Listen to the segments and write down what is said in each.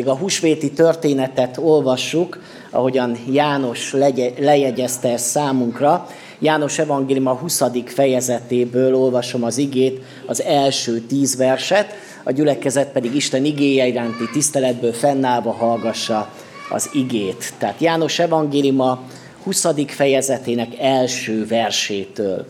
pedig a húsvéti történetet olvassuk, ahogyan János lejegyezte ezt számunkra. János evangélium a 20. fejezetéből olvasom az igét, az első tíz verset, a gyülekezet pedig Isten igéje iránti tiszteletből fennállva hallgassa az igét. Tehát János evangélium a 20. fejezetének első versétől.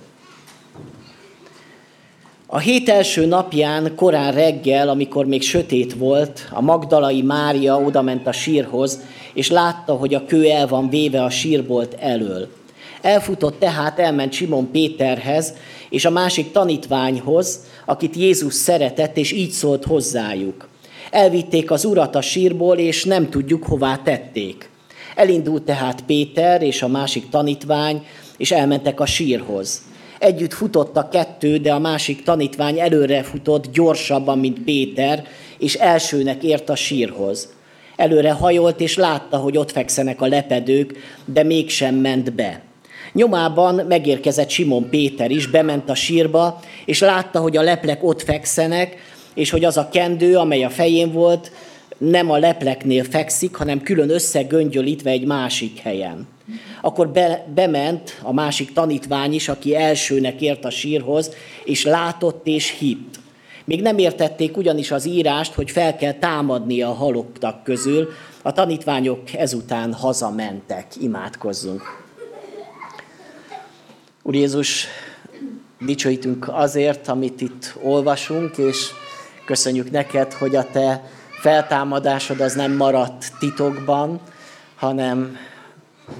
A hét első napján, korán reggel, amikor még sötét volt, a Magdalai Mária odament a sírhoz, és látta, hogy a kő el van véve a sírbolt elől. Elfutott tehát, elment Simon Péterhez, és a másik tanítványhoz, akit Jézus szeretett, és így szólt hozzájuk. Elvitték az urat a sírból, és nem tudjuk, hová tették. Elindult tehát Péter és a másik tanítvány, és elmentek a sírhoz. Együtt futott a kettő, de a másik tanítvány előre futott gyorsabban, mint Péter, és elsőnek ért a sírhoz. Előre hajolt, és látta, hogy ott fekszenek a lepedők, de mégsem ment be. Nyomában megérkezett Simon Péter is, bement a sírba, és látta, hogy a leplek ott fekszenek, és hogy az a kendő, amely a fején volt, nem a lepleknél fekszik, hanem külön összegöngyölítve egy másik helyen. Akkor be, bement a másik tanítvány is, aki elsőnek ért a sírhoz, és látott és hitt. Még nem értették ugyanis az írást, hogy fel kell támadni a halottak közül. A tanítványok ezután hazamentek. Imádkozzunk. Úr Jézus, dicsőítünk azért, amit itt olvasunk, és köszönjük neked, hogy a te feltámadásod az nem maradt titokban, hanem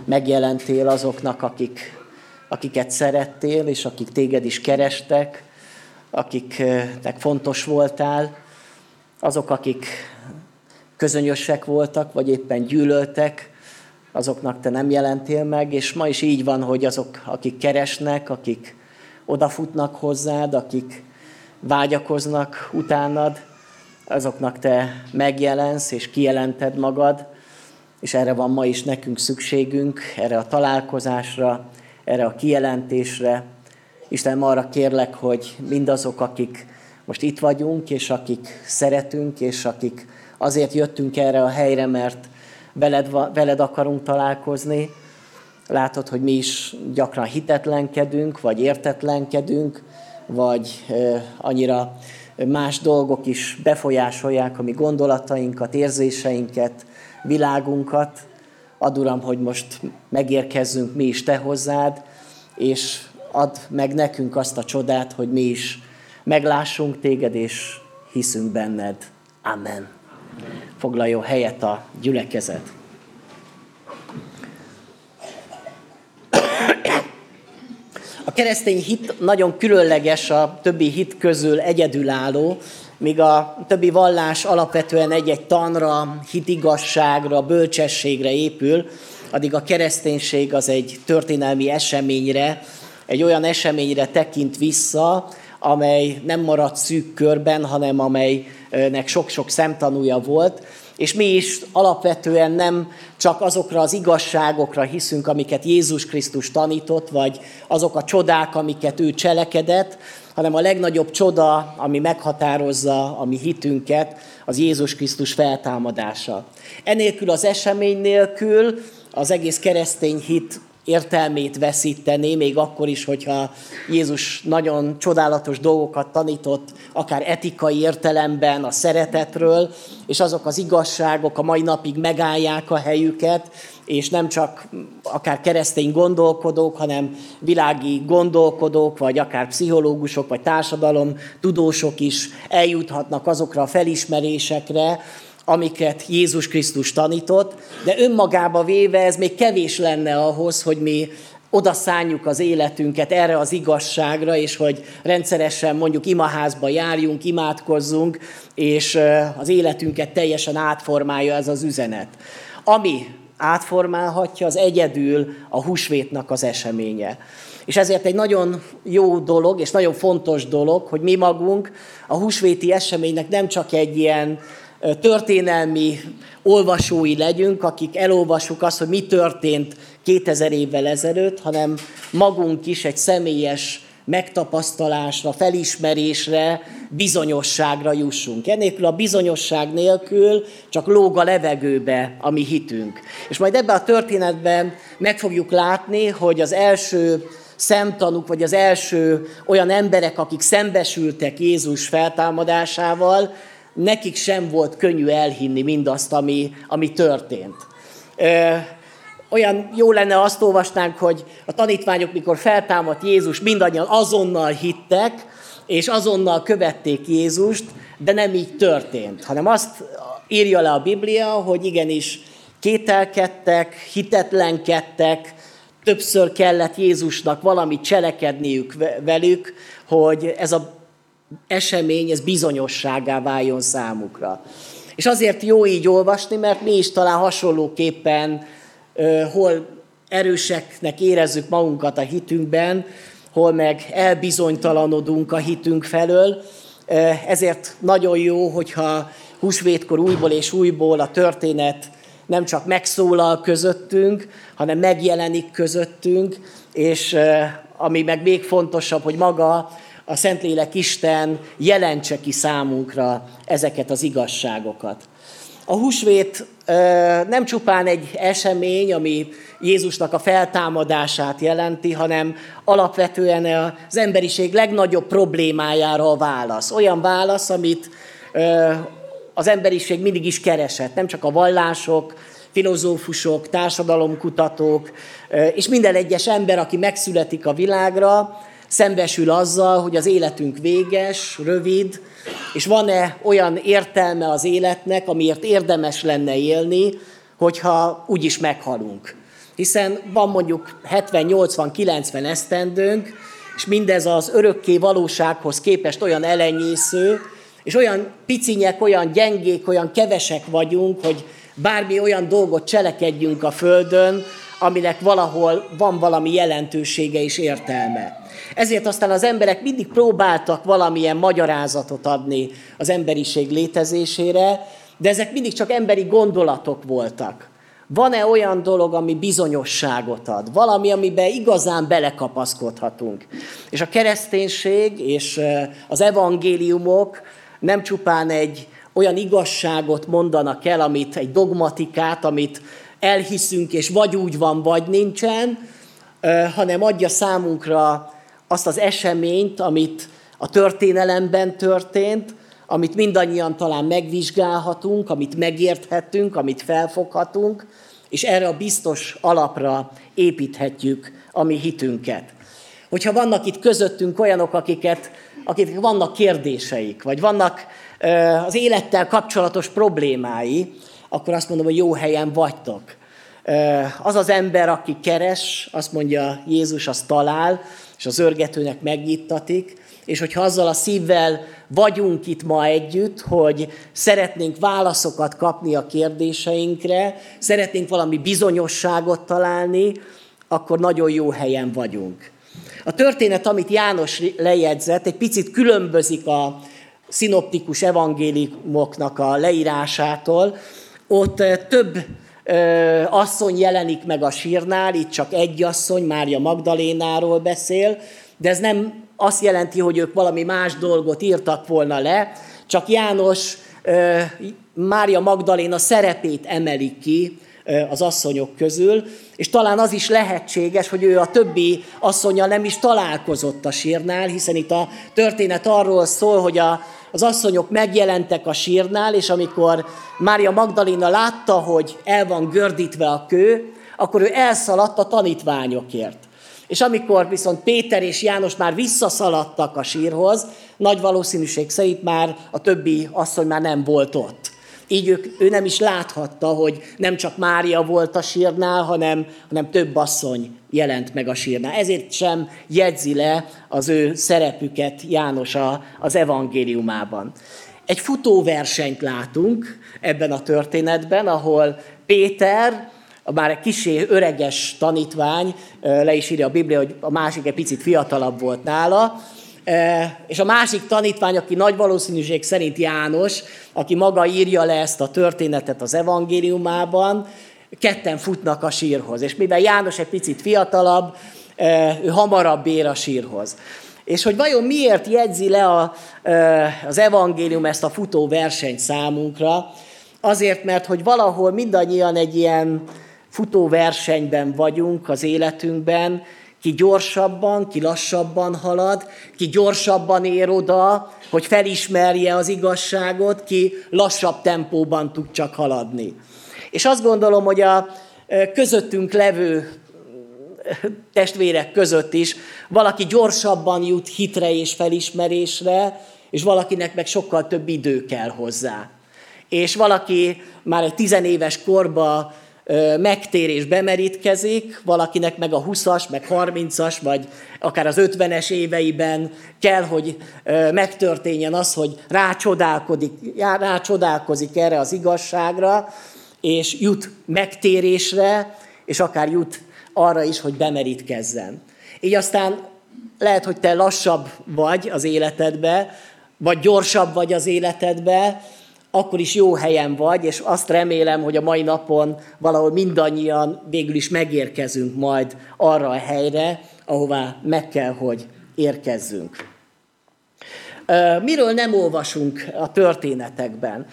megjelentél azoknak, akik, akiket szerettél, és akik téged is kerestek, akiknek fontos voltál, azok, akik közönösek voltak, vagy éppen gyűlöltek, azoknak te nem jelentél meg, és ma is így van, hogy azok, akik keresnek, akik odafutnak hozzád, akik vágyakoznak utánad, azoknak te megjelensz és kijelented magad, és erre van ma is nekünk szükségünk, erre a találkozásra, erre a kijelentésre. Isten, arra kérlek, hogy mindazok, akik most itt vagyunk, és akik szeretünk, és akik azért jöttünk erre a helyre, mert veled, veled akarunk találkozni, látod, hogy mi is gyakran hitetlenkedünk, vagy értetlenkedünk, vagy annyira más dolgok is befolyásolják a mi gondolatainkat, érzéseinket, világunkat. Ad Uram, hogy most megérkezzünk mi is Te hozzád, és add meg nekünk azt a csodát, hogy mi is meglássunk Téged, és hiszünk benned. Amen. Foglaljon helyet a gyülekezet. A keresztény hit nagyon különleges a többi hit közül egyedülálló, míg a többi vallás alapvetően egy-egy tanra, hitigasságra, bölcsességre épül, addig a kereszténység az egy történelmi eseményre, egy olyan eseményre tekint vissza, amely nem maradt szűk körben, hanem amelynek sok-sok szemtanúja volt, és mi is alapvetően nem csak azokra az igazságokra hiszünk, amiket Jézus Krisztus tanított, vagy azok a csodák, amiket ő cselekedett, hanem a legnagyobb csoda, ami meghatározza a mi hitünket, az Jézus Krisztus feltámadása. Enélkül az esemény nélkül az egész keresztény hit értelmét veszíteni, még akkor is, hogyha Jézus nagyon csodálatos dolgokat tanított, akár etikai értelemben a szeretetről, és azok az igazságok a mai napig megállják a helyüket, és nem csak akár keresztény gondolkodók, hanem világi gondolkodók, vagy akár pszichológusok, vagy társadalom tudósok is eljuthatnak azokra a felismerésekre, amiket Jézus Krisztus tanított, de önmagába véve ez még kevés lenne ahhoz, hogy mi oda szánjuk az életünket erre az igazságra, és hogy rendszeresen mondjuk imaházba járjunk, imádkozzunk, és az életünket teljesen átformálja ez az üzenet. Ami átformálhatja, az egyedül a húsvétnak az eseménye. És ezért egy nagyon jó dolog, és nagyon fontos dolog, hogy mi magunk a húsvéti eseménynek nem csak egy ilyen történelmi olvasói legyünk, akik elolvassuk azt, hogy mi történt 2000 évvel ezelőtt, hanem magunk is egy személyes megtapasztalásra, felismerésre, bizonyosságra jussunk. Ennélkül a bizonyosság nélkül csak lóg a levegőbe a mi hitünk. És majd ebben a történetben meg fogjuk látni, hogy az első szemtanúk, vagy az első olyan emberek, akik szembesültek Jézus feltámadásával, nekik sem volt könnyű elhinni mindazt, ami, ami történt. Olyan jó lenne azt olvasnánk, hogy a tanítványok, mikor feltámadt Jézus, mindannyian azonnal hittek, és azonnal követték Jézust, de nem így történt, hanem azt írja le a Biblia, hogy igenis kételkedtek, hitetlenkedtek, többször kellett Jézusnak valamit cselekedniük velük, hogy ez a esemény, ez bizonyosságá váljon számukra. És azért jó így olvasni, mert mi is talán hasonlóképpen hol erőseknek érezzük magunkat a hitünkben, hol meg elbizonytalanodunk a hitünk felől. Ezért nagyon jó, hogyha húsvétkor újból és újból a történet nem csak megszólal közöttünk, hanem megjelenik közöttünk, és ami meg még fontosabb, hogy maga a Szentlélek Isten jelentse ki számunkra ezeket az igazságokat. A húsvét nem csupán egy esemény, ami Jézusnak a feltámadását jelenti, hanem alapvetően az emberiség legnagyobb problémájára a válasz. Olyan válasz, amit az emberiség mindig is keresett, nem csak a vallások, filozófusok, társadalomkutatók, és minden egyes ember, aki megszületik a világra, szembesül azzal, hogy az életünk véges, rövid, és van-e olyan értelme az életnek, amiért érdemes lenne élni, hogyha úgyis meghalunk. Hiszen van mondjuk 70-80-90 esztendőnk, és mindez az örökké valósághoz képest olyan elenyésző, és olyan picinyek, olyan gyengék, olyan kevesek vagyunk, hogy bármi olyan dolgot cselekedjünk a Földön, aminek valahol van valami jelentősége és értelme. Ezért aztán az emberek mindig próbáltak valamilyen magyarázatot adni az emberiség létezésére, de ezek mindig csak emberi gondolatok voltak. Van-e olyan dolog, ami bizonyosságot ad? Valami, amiben igazán belekapaszkodhatunk. És a kereszténység és az evangéliumok nem csupán egy olyan igazságot mondanak el, amit egy dogmatikát, amit elhiszünk, és vagy úgy van, vagy nincsen, hanem adja számunkra azt az eseményt, amit a történelemben történt, amit mindannyian talán megvizsgálhatunk, amit megérthetünk, amit felfoghatunk, és erre a biztos alapra építhetjük a mi hitünket. Hogyha vannak itt közöttünk olyanok, akiket, akik vannak kérdéseik, vagy vannak az élettel kapcsolatos problémái, akkor azt mondom, hogy jó helyen vagytok. Az az ember, aki keres, azt mondja Jézus, az talál, és az örgetőnek megnyittatik, és hogyha azzal a szívvel vagyunk itt ma együtt, hogy szeretnénk válaszokat kapni a kérdéseinkre, szeretnénk valami bizonyosságot találni, akkor nagyon jó helyen vagyunk. A történet, amit János lejegyzett, egy picit különbözik a szinoptikus evangéliumoknak a leírásától. Ott több asszony jelenik meg a sírnál, itt csak egy asszony, Mária Magdalénáról beszél, de ez nem azt jelenti, hogy ők valami más dolgot írtak volna le, csak János Mária Magdaléna szerepét emeli ki az asszonyok közül, és talán az is lehetséges, hogy ő a többi asszonya nem is találkozott a sírnál, hiszen itt a történet arról szól, hogy a, az asszonyok megjelentek a sírnál, és amikor Mária Magdalena látta, hogy el van gördítve a kő, akkor ő elszaladt a tanítványokért. És amikor viszont Péter és János már visszaszaladtak a sírhoz, nagy valószínűség szerint már a többi asszony már nem volt ott. Így ők, ő nem is láthatta, hogy nem csak Mária volt a sírnál, hanem, hanem több asszony jelent meg a sírnál. Ezért sem jegyzi le az ő szerepüket János a, az evangéliumában. Egy futóversenyt látunk ebben a történetben, ahol Péter, már egy kisé öreges tanítvány, le is írja a Biblia, hogy a másik egy picit fiatalabb volt nála, és a másik tanítvány, aki nagy valószínűség szerint János, aki maga írja le ezt a történetet az evangéliumában, ketten futnak a sírhoz. És mivel János egy picit fiatalabb, ő hamarabb ér a sírhoz. És hogy vajon miért jegyzi le a, az evangélium ezt a futó versenyt számunkra? Azért, mert hogy valahol mindannyian egy ilyen futó versenyben vagyunk az életünkben, ki gyorsabban, ki lassabban halad, ki gyorsabban ér oda, hogy felismerje az igazságot, ki lassabb tempóban tud csak haladni. És azt gondolom, hogy a közöttünk levő testvérek között is valaki gyorsabban jut hitre és felismerésre, és valakinek meg sokkal több idő kell hozzá. És valaki már egy tizenéves korba megtér és bemerítkezik, valakinek meg a 20-as, meg 30-as, vagy akár az 50-es éveiben kell, hogy megtörténjen az, hogy rácsodálkozik, rácsodálkozik erre az igazságra, és jut megtérésre, és akár jut arra is, hogy bemerítkezzen. Így aztán lehet, hogy te lassabb vagy az életedbe, vagy gyorsabb vagy az életedbe, akkor is jó helyen vagy, és azt remélem, hogy a mai napon valahol mindannyian végül is megérkezünk majd arra a helyre, ahová meg kell, hogy érkezzünk. Miről nem olvasunk a történetekben?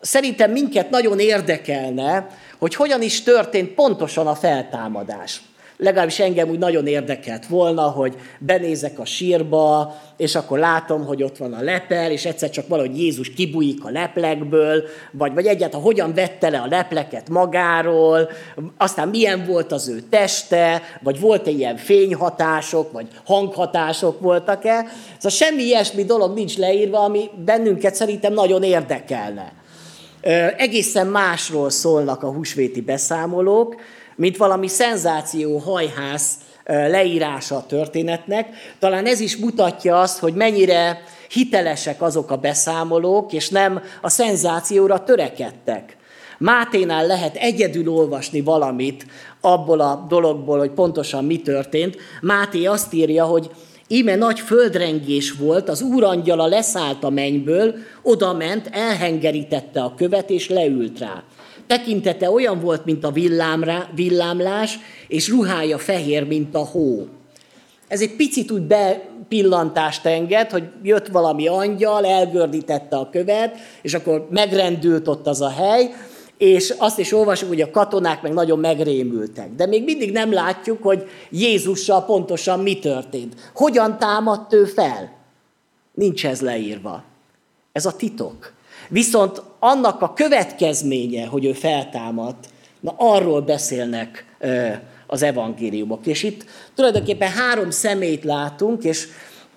Szerintem minket nagyon érdekelne, hogy hogyan is történt pontosan a feltámadás legalábbis engem úgy nagyon érdekelt volna, hogy benézek a sírba, és akkor látom, hogy ott van a lepel, és egyszer csak valahogy Jézus kibújik a leplekből, vagy, vagy egyáltalán hogyan vette le a lepleket magáról, aztán milyen volt az ő teste, vagy volt-e ilyen fényhatások, vagy hanghatások voltak-e. Szóval semmi ilyesmi dolog nincs leírva, ami bennünket szerintem nagyon érdekelne. Egészen másról szólnak a húsvéti beszámolók, mint valami szenzáció hajház leírása a történetnek. Talán ez is mutatja azt, hogy mennyire hitelesek azok a beszámolók, és nem a szenzációra törekedtek. Máténál lehet egyedül olvasni valamit abból a dologból, hogy pontosan mi történt. Máté azt írja, hogy íme nagy földrengés volt, az úrangyala leszállt a mennyből, oda ment, elhengerítette a követ, és leült rá tekintete olyan volt, mint a villámra, villámlás, és ruhája fehér, mint a hó. Ez egy picit úgy bepillantást enged, hogy jött valami angyal, elgördítette a követ, és akkor megrendült ott az a hely, és azt is olvasjuk, hogy a katonák meg nagyon megrémültek. De még mindig nem látjuk, hogy Jézussal pontosan mi történt. Hogyan támadt ő fel? Nincs ez leírva. Ez a titok. Viszont annak a következménye, hogy ő feltámadt, na arról beszélnek az evangéliumok. És itt tulajdonképpen három szemét látunk, és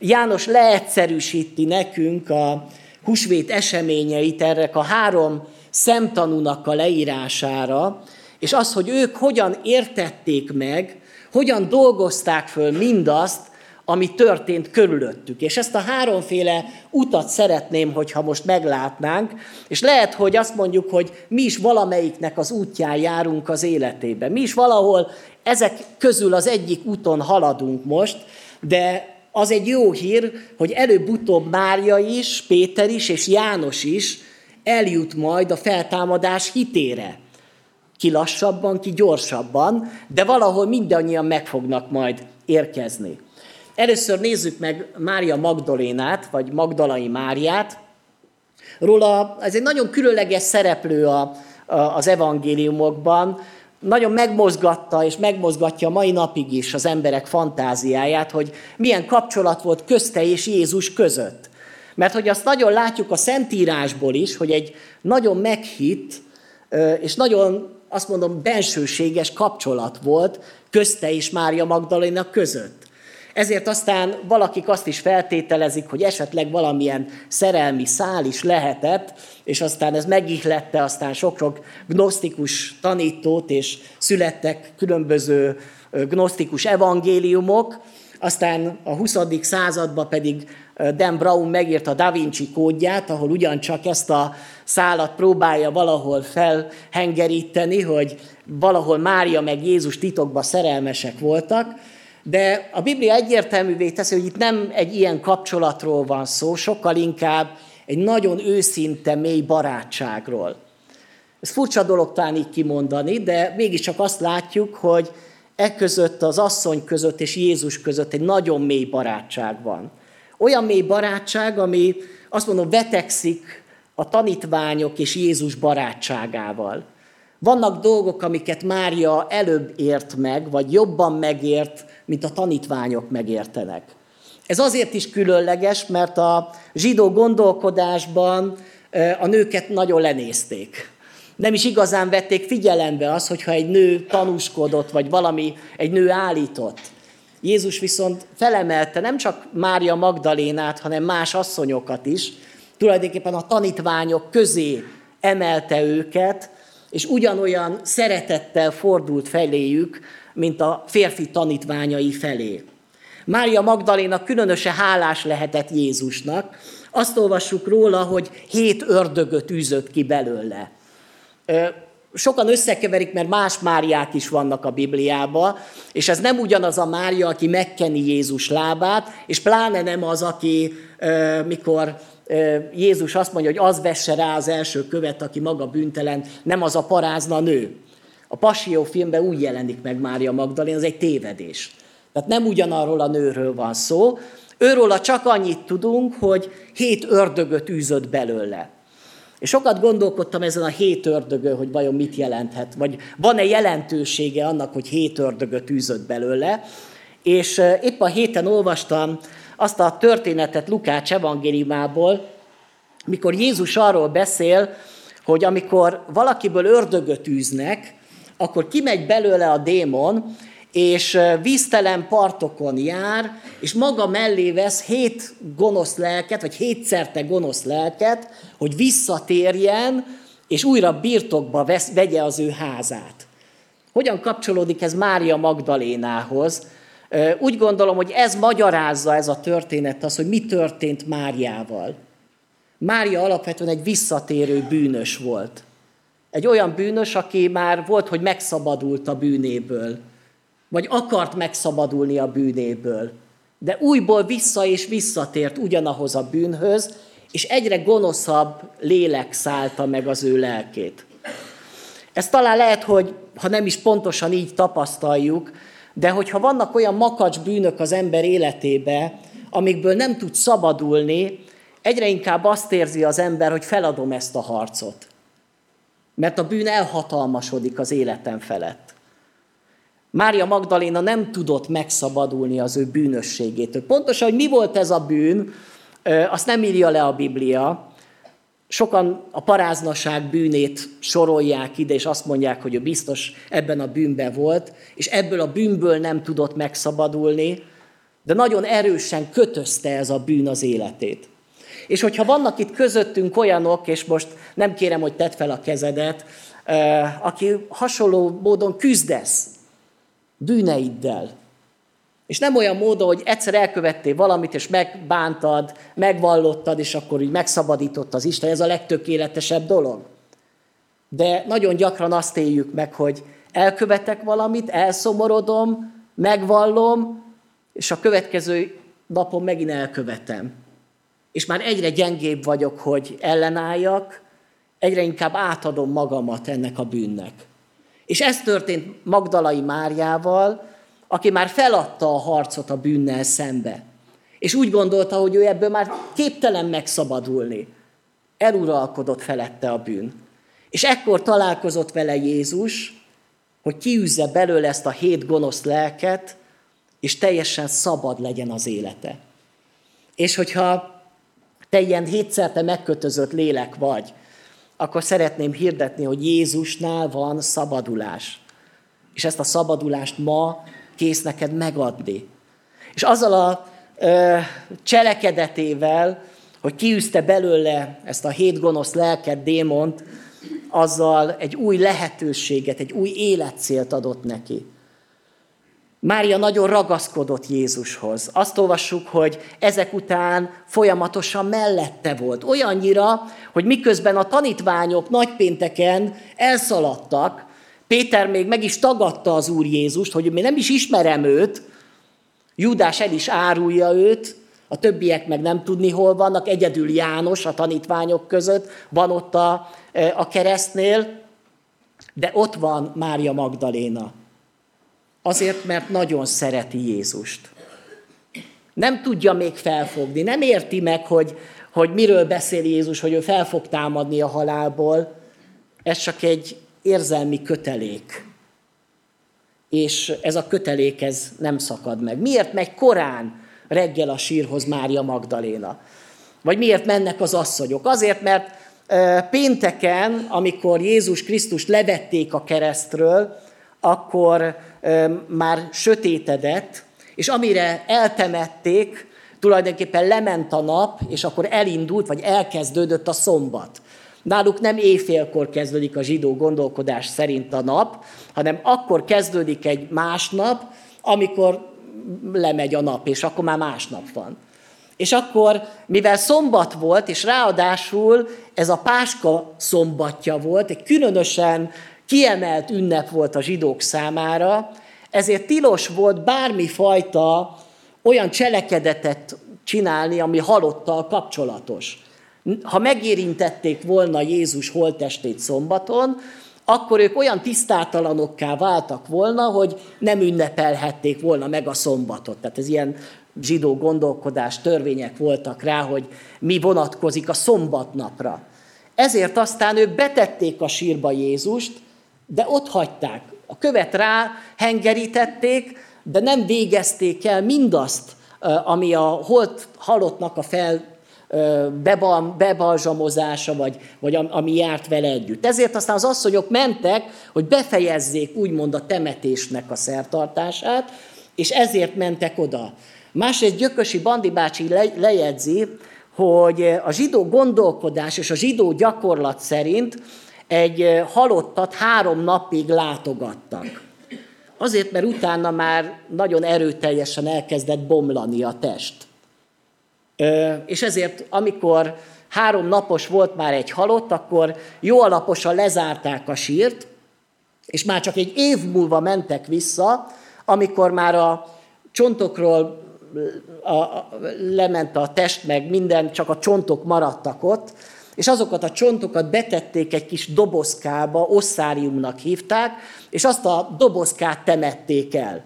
János leegyszerűsíti nekünk a husvét eseményeit erre a három szemtanúnak a leírására, és az, hogy ők hogyan értették meg, hogyan dolgozták föl mindazt, ami történt körülöttük. És ezt a háromféle utat szeretném, hogyha most meglátnánk, és lehet, hogy azt mondjuk, hogy mi is valamelyiknek az útján járunk az életében. Mi is valahol ezek közül az egyik úton haladunk most, de az egy jó hír, hogy előbb-utóbb Mária is, Péter is és János is eljut majd a feltámadás hitére. Ki lassabban, ki gyorsabban, de valahol mindannyian meg fognak majd érkezni. Először nézzük meg Mária Magdalénát, vagy Magdalai Máriát. Róla ez egy nagyon különleges szereplő a, a, az evangéliumokban, nagyon megmozgatta és megmozgatja mai napig is az emberek fantáziáját, hogy milyen kapcsolat volt közte és Jézus között. Mert hogy azt nagyon látjuk a Szentírásból is, hogy egy nagyon meghitt és nagyon, azt mondom, bensőséges kapcsolat volt közte és Mária Magdalena között. Ezért aztán valakik azt is feltételezik, hogy esetleg valamilyen szerelmi szál is lehetett, és aztán ez megihlette aztán sok-sok gnosztikus tanítót, és születtek különböző gnosztikus evangéliumok, aztán a 20. században pedig Dan Brown megírta Da Vinci kódját, ahol ugyancsak ezt a szálat próbálja valahol felhengeríteni, hogy valahol Mária meg Jézus titokba szerelmesek voltak, de a Biblia egyértelművé teszi, hogy itt nem egy ilyen kapcsolatról van szó, sokkal inkább egy nagyon őszinte, mély barátságról. Ez furcsa dolog talán így kimondani, de mégiscsak azt látjuk, hogy e között, az asszony között és Jézus között egy nagyon mély barátság van. Olyan mély barátság, ami azt mondom, vetekszik a tanítványok és Jézus barátságával. Vannak dolgok, amiket Mária előbb ért meg, vagy jobban megért, mint a tanítványok megértenek. Ez azért is különleges, mert a zsidó gondolkodásban a nőket nagyon lenézték. Nem is igazán vették figyelembe az, hogyha egy nő tanúskodott, vagy valami egy nő állított. Jézus viszont felemelte nem csak Mária Magdalénát, hanem más asszonyokat is, tulajdonképpen a tanítványok közé emelte őket, és ugyanolyan szeretettel fordult feléjük, mint a férfi tanítványai felé. Mária Magdaléna különösen hálás lehetett Jézusnak. Azt olvassuk róla, hogy hét ördögöt űzött ki belőle. sokan összekeverik, mert más Máriák is vannak a Bibliában, és ez nem ugyanaz a Mária, aki megkeni Jézus lábát, és pláne nem az, aki mikor Jézus azt mondja, hogy az vesse rá az első követ, aki maga büntelen, nem az a parázna nő. A Passió filmben úgy jelenik meg Mária Magdalén, az egy tévedés. Tehát nem ugyanarról a nőről van szó. Őról csak annyit tudunk, hogy hét ördögöt űzött belőle. És sokat gondolkodtam ezen a hét ördögön, hogy vajon mit jelenthet, vagy van-e jelentősége annak, hogy hét ördögöt űzött belőle. És épp a héten olvastam azt a történetet Lukács evangéliumából, mikor Jézus arról beszél, hogy amikor valakiből ördögöt űznek, akkor kimegy belőle a démon, és víztelen partokon jár, és maga mellé vesz hét gonosz lelket, vagy hétszerte gonosz lelket, hogy visszatérjen, és újra birtokba vesz, vegye az ő házát. Hogyan kapcsolódik ez Mária Magdalénához? Úgy gondolom, hogy ez magyarázza ez a történet az, hogy mi történt Máriával. Mária alapvetően egy visszatérő bűnös volt. Egy olyan bűnös, aki már volt, hogy megszabadult a bűnéből, vagy akart megszabadulni a bűnéből, de újból vissza és visszatért ugyanahoz a bűnhöz, és egyre gonoszabb lélek szállta meg az ő lelkét. Ez talán lehet, hogy ha nem is pontosan így tapasztaljuk, de hogyha vannak olyan makacs bűnök az ember életébe, amikből nem tud szabadulni, egyre inkább azt érzi az ember, hogy feladom ezt a harcot. Mert a bűn elhatalmasodik az életem felett. Mária Magdaléna nem tudott megszabadulni az ő bűnösségétől. Pontosan, hogy mi volt ez a bűn, azt nem írja le a Biblia. Sokan a paráznaság bűnét sorolják ide, és azt mondják, hogy ő biztos ebben a bűnben volt, és ebből a bűnből nem tudott megszabadulni, de nagyon erősen kötözte ez a bűn az életét. És hogyha vannak itt közöttünk olyanok, és most nem kérem, hogy tedd fel a kezedet, aki hasonló módon küzdesz bűneiddel, és nem olyan módon, hogy egyszer elkövettél valamit, és megbántad, megvallottad, és akkor úgy megszabadított az Isten. Ez a legtökéletesebb dolog. De nagyon gyakran azt éljük meg, hogy elkövetek valamit, elszomorodom, megvallom, és a következő napon megint elkövetem. És már egyre gyengébb vagyok, hogy ellenálljak, egyre inkább átadom magamat ennek a bűnnek. És ez történt Magdalai Máriával, aki már feladta a harcot a bűnnel szembe. És úgy gondolta, hogy ő ebből már képtelen megszabadulni. Eluralkodott felette a bűn. És ekkor találkozott vele Jézus, hogy kiűzze belőle ezt a hét gonosz lelket, és teljesen szabad legyen az élete. És hogyha te ilyen hétszerte megkötözött lélek vagy, akkor szeretném hirdetni, hogy Jézusnál van szabadulás. És ezt a szabadulást ma kész neked megadni. És azzal a ö, cselekedetével, hogy kiűzte belőle ezt a hét gonosz lelket, démont, azzal egy új lehetőséget, egy új életcélt adott neki. Mária nagyon ragaszkodott Jézushoz. Azt olvassuk, hogy ezek után folyamatosan mellette volt. Olyannyira, hogy miközben a tanítványok nagypénteken elszaladtak, Péter még meg is tagadta az Úr Jézust, hogy még nem is ismerem őt, Júdás el is árulja őt, a többiek meg nem tudni, hol vannak, egyedül János a tanítványok között van ott a, a keresztnél, de ott van Mária Magdaléna. Azért, mert nagyon szereti Jézust. Nem tudja még felfogni, nem érti meg, hogy, hogy miről beszél Jézus, hogy ő fel fog támadni a halálból. Ez csak egy érzelmi kötelék. És ez a kötelék ez nem szakad meg. Miért megy korán reggel a sírhoz Mária Magdaléna? Vagy miért mennek az asszonyok? Azért, mert pénteken, amikor Jézus Krisztus levették a keresztről, akkor már sötétedett, és amire eltemették, tulajdonképpen lement a nap, és akkor elindult, vagy elkezdődött a szombat. Náluk nem éjfélkor kezdődik a zsidó gondolkodás szerint a nap, hanem akkor kezdődik egy másnap, amikor lemegy a nap, és akkor már másnap van. És akkor, mivel szombat volt, és ráadásul ez a Páska szombatja volt, egy különösen kiemelt ünnep volt a zsidók számára, ezért tilos volt bármifajta olyan cselekedetet csinálni, ami halottal kapcsolatos. Ha megérintették volna Jézus holtestét szombaton, akkor ők olyan tisztátalanokká váltak volna, hogy nem ünnepelhették volna meg a szombatot. Tehát ez ilyen zsidó gondolkodás, törvények voltak rá, hogy mi vonatkozik a szombatnapra. Ezért aztán ők betették a sírba Jézust, de ott hagyták. A követ rá hengerítették, de nem végezték el mindazt, ami a holt halottnak a fel bebalzsamozása, vagy, vagy ami járt vele együtt. Ezért aztán az asszonyok mentek, hogy befejezzék úgymond a temetésnek a szertartását, és ezért mentek oda. Másrészt Gyökösi Bandi bácsi lejegyzi, hogy a zsidó gondolkodás és a zsidó gyakorlat szerint egy halottat három napig látogattak. Azért, mert utána már nagyon erőteljesen elkezdett bomlani a test. És ezért, amikor három napos volt már egy halott, akkor jó alaposan lezárták a sírt, és már csak egy év múlva mentek vissza, amikor már a csontokról a, a, lement a test, meg minden, csak a csontok maradtak ott, és azokat a csontokat betették egy kis dobozkába, osszáriumnak hívták, és azt a dobozkát temették el.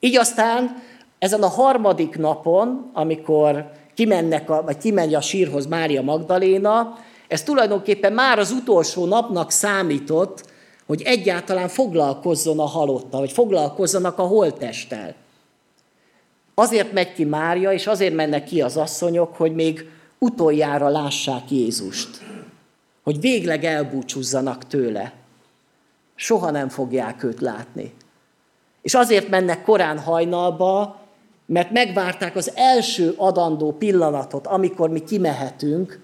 Így aztán ezen a harmadik napon, amikor kimennek a, vagy kimegy a sírhoz Mária Magdaléna, ez tulajdonképpen már az utolsó napnak számított, hogy egyáltalán foglalkozzon a halottal, vagy foglalkozzanak a holttesttel. Azért megy ki Mária, és azért mennek ki az asszonyok, hogy még utoljára lássák Jézust. Hogy végleg elbúcsúzzanak tőle. Soha nem fogják őt látni. És azért mennek korán hajnalba, mert megvárták az első adandó pillanatot, amikor mi kimehetünk,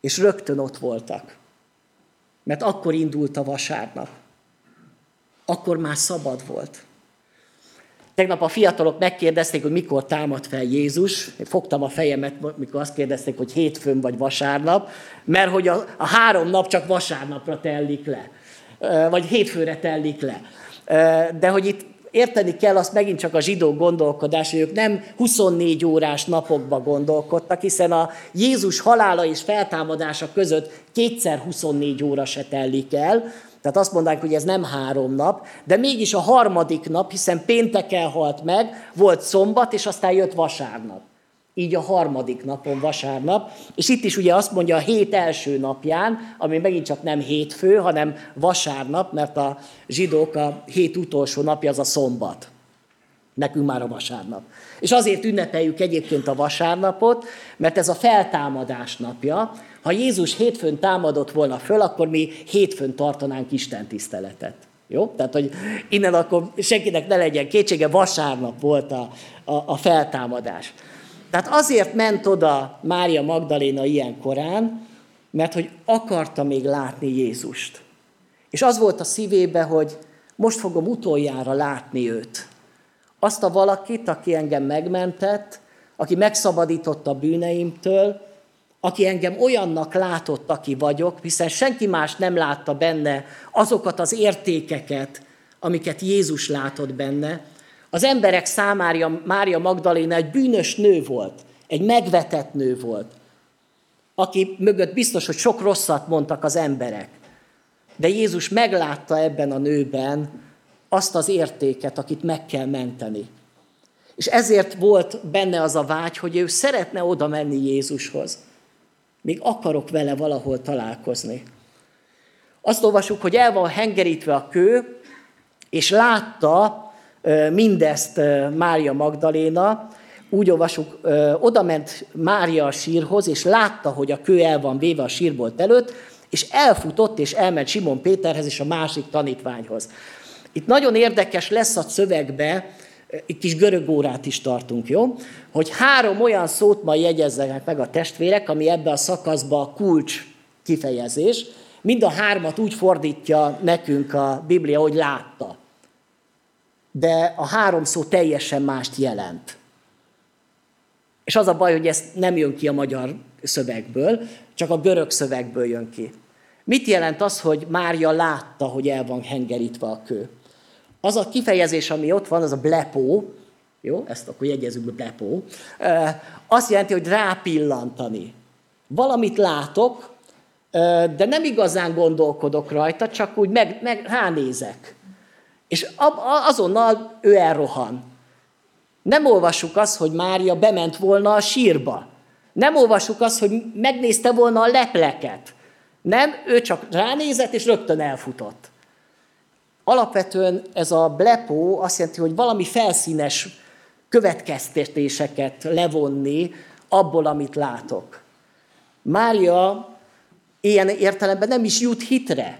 és rögtön ott voltak. Mert akkor indult a vasárnap. Akkor már szabad volt. Tegnap a fiatalok megkérdezték, hogy mikor támad fel Jézus. Én fogtam a fejemet, mikor azt kérdezték, hogy hétfőn vagy vasárnap, mert hogy a, a három nap csak vasárnapra tellik le, vagy hétfőre tellik le. De hogy itt érteni kell azt megint csak a zsidó gondolkodás, hogy ők nem 24 órás napokba gondolkodtak, hiszen a Jézus halála és feltámadása között kétszer 24 óra se tellik el, tehát azt mondanánk, hogy ez nem három nap, de mégis a harmadik nap, hiszen pénteken halt meg, volt szombat, és aztán jött vasárnap. Így a harmadik napon vasárnap. És itt is ugye azt mondja a hét első napján, ami megint csak nem hétfő, hanem vasárnap, mert a zsidók a hét utolsó napja az a szombat. Nekünk már a vasárnap. És azért ünnepeljük egyébként a vasárnapot, mert ez a feltámadás napja, ha Jézus hétfőn támadott volna föl, akkor mi hétfőn tartanánk Isten tiszteletet. Jó? Tehát, hogy innen akkor senkinek ne legyen kétsége, vasárnap volt a, a, a feltámadás. Tehát azért ment oda Mária Magdaléna ilyen korán, mert hogy akarta még látni Jézust. És az volt a szívébe, hogy most fogom utoljára látni őt. Azt a valakit, aki engem megmentett, aki megszabadított a bűneimtől, aki engem olyannak látott, aki vagyok, hiszen senki más nem látta benne azokat az értékeket, amiket Jézus látott benne. Az emberek számára Mária Magdaléna egy bűnös nő volt, egy megvetett nő volt, aki mögött biztos, hogy sok rosszat mondtak az emberek. De Jézus meglátta ebben a nőben azt az értéket, akit meg kell menteni. És ezért volt benne az a vágy, hogy ő szeretne oda menni Jézushoz. Még akarok vele valahol találkozni. Azt olvasjuk, hogy el van hengerítve a kő, és látta mindezt Mária Magdaléna, úgy olvasjuk, oda ment Mária a sírhoz, és látta, hogy a kő el van véve a sírbolt előtt, és elfutott, és elment Simon Péterhez és a másik tanítványhoz. Itt nagyon érdekes lesz a szövegbe, egy kis görög órát is tartunk, jó? Hogy három olyan szót ma jegyezzenek meg a testvérek, ami ebbe a szakaszba a kulcs kifejezés. Mind a hármat úgy fordítja nekünk a Biblia, hogy látta. De a három szó teljesen mást jelent. És az a baj, hogy ez nem jön ki a magyar szövegből, csak a görög szövegből jön ki. Mit jelent az, hogy Mária látta, hogy el van hengerítve a kő? Az a kifejezés, ami ott van, az a blepó, jó, ezt akkor jegyezzük be, blepó, azt jelenti, hogy rápillantani. Valamit látok, de nem igazán gondolkodok rajta, csak úgy meg, meg ránézek. És azonnal ő elrohan. Nem olvassuk azt, hogy Mária bement volna a sírba. Nem olvassuk azt, hogy megnézte volna a lepleket. Nem, ő csak ránézett, és rögtön elfutott. Alapvetően ez a blepó azt jelenti, hogy valami felszínes következtetéseket levonni abból, amit látok. Mária ilyen értelemben nem is jut hitre,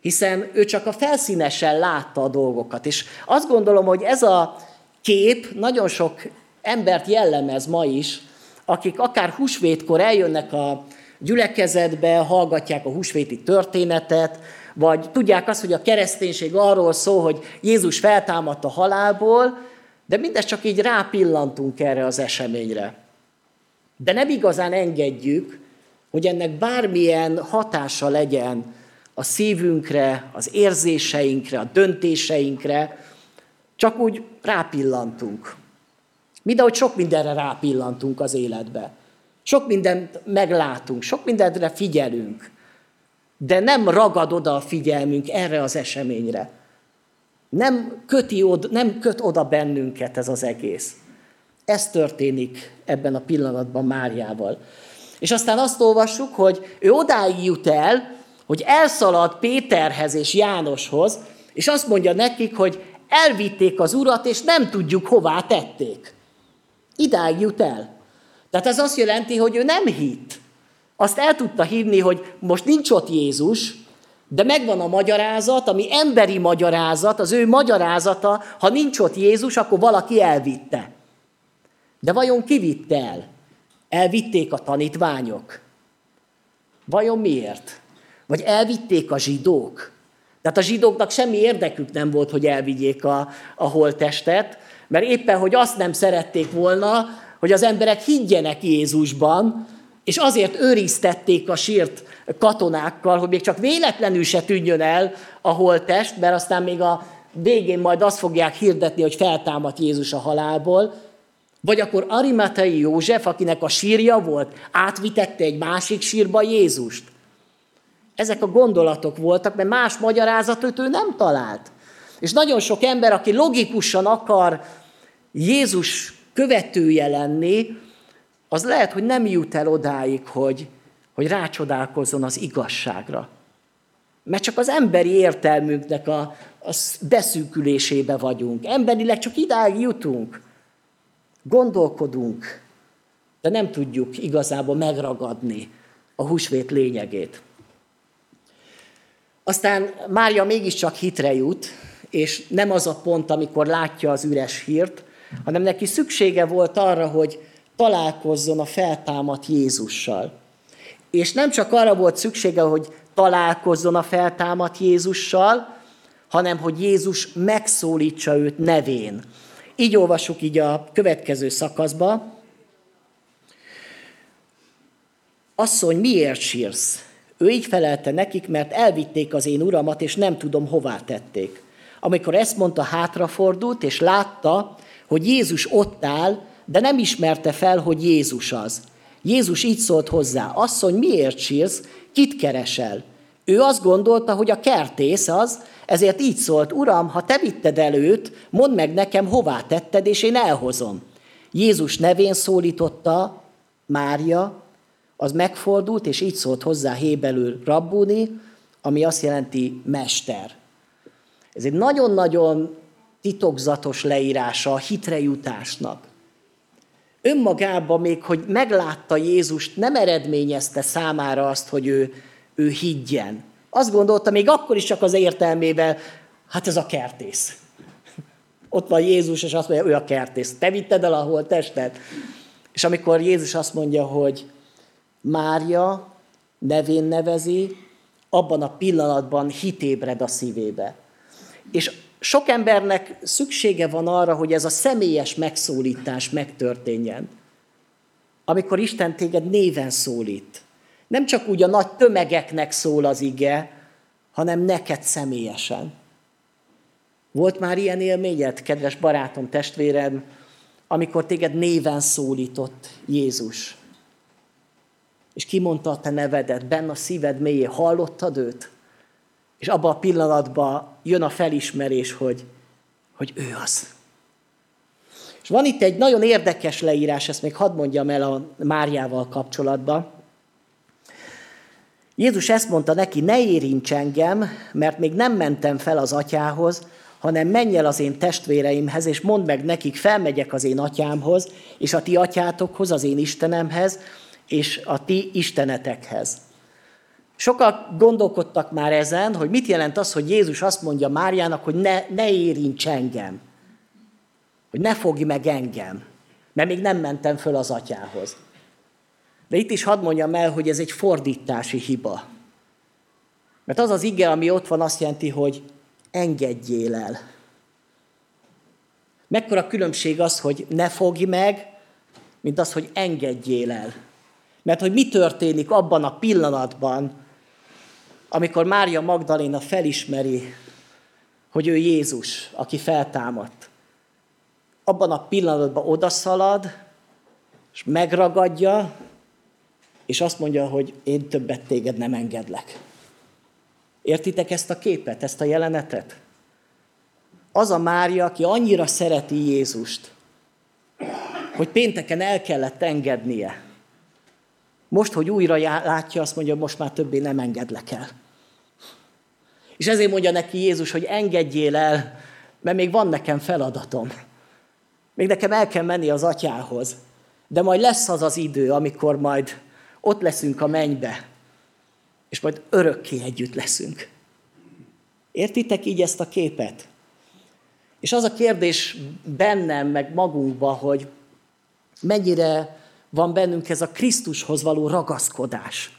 hiszen ő csak a felszínesen látta a dolgokat. És azt gondolom, hogy ez a kép nagyon sok embert jellemez ma is, akik akár húsvétkor eljönnek a gyülekezetbe, hallgatják a húsvéti történetet, vagy tudják azt, hogy a kereszténység arról szól, hogy Jézus feltámadt a halálból, de mindez csak így rápillantunk erre az eseményre. De nem igazán engedjük, hogy ennek bármilyen hatása legyen a szívünkre, az érzéseinkre, a döntéseinkre, csak úgy rápillantunk. Mind ahogy sok mindenre rápillantunk az életbe. Sok mindent meglátunk, sok mindenre figyelünk, de nem ragad oda a figyelmünk erre az eseményre. Nem, köti oda, nem köt oda bennünket ez az egész. Ez történik ebben a pillanatban Máriával. És aztán azt olvassuk, hogy ő odáig jut el, hogy elszalad Péterhez és Jánoshoz, és azt mondja nekik, hogy elvitték az urat, és nem tudjuk, hová tették. Idáig jut el. Tehát ez azt jelenti, hogy ő nem hitt. Azt el tudta hívni, hogy most nincs ott Jézus, de megvan a magyarázat, ami emberi magyarázat, az ő magyarázata, ha nincs ott Jézus, akkor valaki elvitte. De vajon ki vitte el? Elvitték a tanítványok? Vajon miért? Vagy elvitték a zsidók? Tehát a zsidóknak semmi érdekük nem volt, hogy elvigyék a, a holttestet, mert éppen, hogy azt nem szerették volna, hogy az emberek higgyenek Jézusban, és azért őriztették a sírt katonákkal, hogy még csak véletlenül se tűnjön el a holttest, mert aztán még a végén majd azt fogják hirdetni, hogy feltámadt Jézus a halálból, vagy akkor Arimatei József, akinek a sírja volt, átvitette egy másik sírba Jézust. Ezek a gondolatok voltak, mert más magyarázatot ő nem talált. És nagyon sok ember, aki logikusan akar Jézus követője lenni, az lehet, hogy nem jut el odáig, hogy, hogy rácsodálkozzon az igazságra. Mert csak az emberi értelmünknek a, a beszűkülésébe vagyunk. Emberileg csak idáig jutunk. Gondolkodunk, de nem tudjuk igazából megragadni a húsvét lényegét. Aztán Mária mégiscsak hitre jut, és nem az a pont, amikor látja az üres hírt, hanem neki szüksége volt arra, hogy találkozzon a feltámadt Jézussal. És nem csak arra volt szüksége, hogy találkozzon a feltámadt Jézussal, hanem hogy Jézus megszólítsa őt nevén. Így olvasjuk így a következő szakaszba. Asszony, miért sírsz? Ő így felelte nekik, mert elvitték az én uramat, és nem tudom, hová tették. Amikor ezt mondta, hátrafordult, és látta, hogy Jézus ott áll, de nem ismerte fel, hogy Jézus az. Jézus így szólt hozzá, asszony, miért sírsz, kit keresel? Ő azt gondolta, hogy a kertész az, ezért így szólt, Uram, ha te vitted előtt, mondd meg nekem, hová tetted, és én elhozom. Jézus nevén szólította Mária, az megfordult, és így szólt hozzá Hébelül Rabbuni, ami azt jelenti mester. Ez egy nagyon-nagyon titokzatos leírása a hitrejutásnak. Önmagában még, hogy meglátta Jézust, nem eredményezte számára azt, hogy ő, ő higgyen. Azt gondolta még akkor is csak az értelmével, hát ez a kertész. Ott van Jézus, és azt mondja, ő a kertész. Te vitted el a tested? És amikor Jézus azt mondja, hogy Mária nevén nevezi, abban a pillanatban hitébred a szívébe. És sok embernek szüksége van arra, hogy ez a személyes megszólítás megtörténjen. Amikor Isten téged néven szólít. Nem csak úgy a nagy tömegeknek szól az ige, hanem neked személyesen. Volt már ilyen élményed, kedves barátom, testvérem, amikor téged néven szólított Jézus? És kimondta a te nevedet, benne a szíved mélyé, hallottad őt? És abban a pillanatban jön a felismerés, hogy, hogy ő az. És van itt egy nagyon érdekes leírás, ezt még hadd mondjam el a Máriával kapcsolatban. Jézus ezt mondta neki, ne érints engem, mert még nem mentem fel az atyához, hanem menj el az én testvéreimhez, és mondd meg nekik, felmegyek az én atyámhoz, és a ti atyátokhoz, az én Istenemhez, és a ti istenetekhez. Sokan gondolkodtak már ezen, hogy mit jelent az, hogy Jézus azt mondja Máriának, hogy ne, ne érints engem. Hogy ne fogj meg engem, mert még nem mentem föl az atyához. De itt is hadd mondjam el, hogy ez egy fordítási hiba. Mert az az ige, ami ott van, azt jelenti, hogy engedjél el. Mekkora különbség az, hogy ne fogj meg, mint az, hogy engedjél el. Mert hogy mi történik abban a pillanatban, amikor Mária Magdaléna felismeri, hogy ő Jézus, aki feltámadt. Abban a pillanatban odaszalad, és megragadja, és azt mondja, hogy én többet téged nem engedlek. Értitek ezt a képet, ezt a jelenetet? Az a Mária, aki annyira szereti Jézust, hogy pénteken el kellett engednie. Most, hogy újra látja, azt mondja, most már többé nem engedlek el. És ezért mondja neki Jézus, hogy engedjél el, mert még van nekem feladatom. Még nekem el kell menni az atyához. De majd lesz az az idő, amikor majd ott leszünk a mennybe, és majd örökké együtt leszünk. Értitek így ezt a képet? És az a kérdés bennem, meg magunkban, hogy mennyire van bennünk ez a Krisztushoz való ragaszkodás.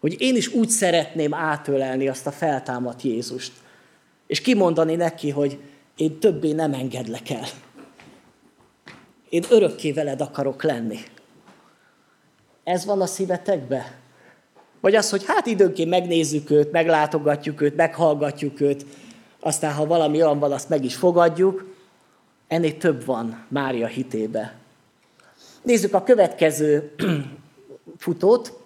Hogy én is úgy szeretném átölelni azt a feltámadt Jézust. És kimondani neki, hogy én többé nem engedlek el. Én örökké veled akarok lenni. Ez van a szívetekbe? Vagy az, hogy hát időnként megnézzük őt, meglátogatjuk őt, meghallgatjuk őt, aztán ha valami olyan van, azt meg is fogadjuk. Ennél több van Mária hitébe. Nézzük a következő futót,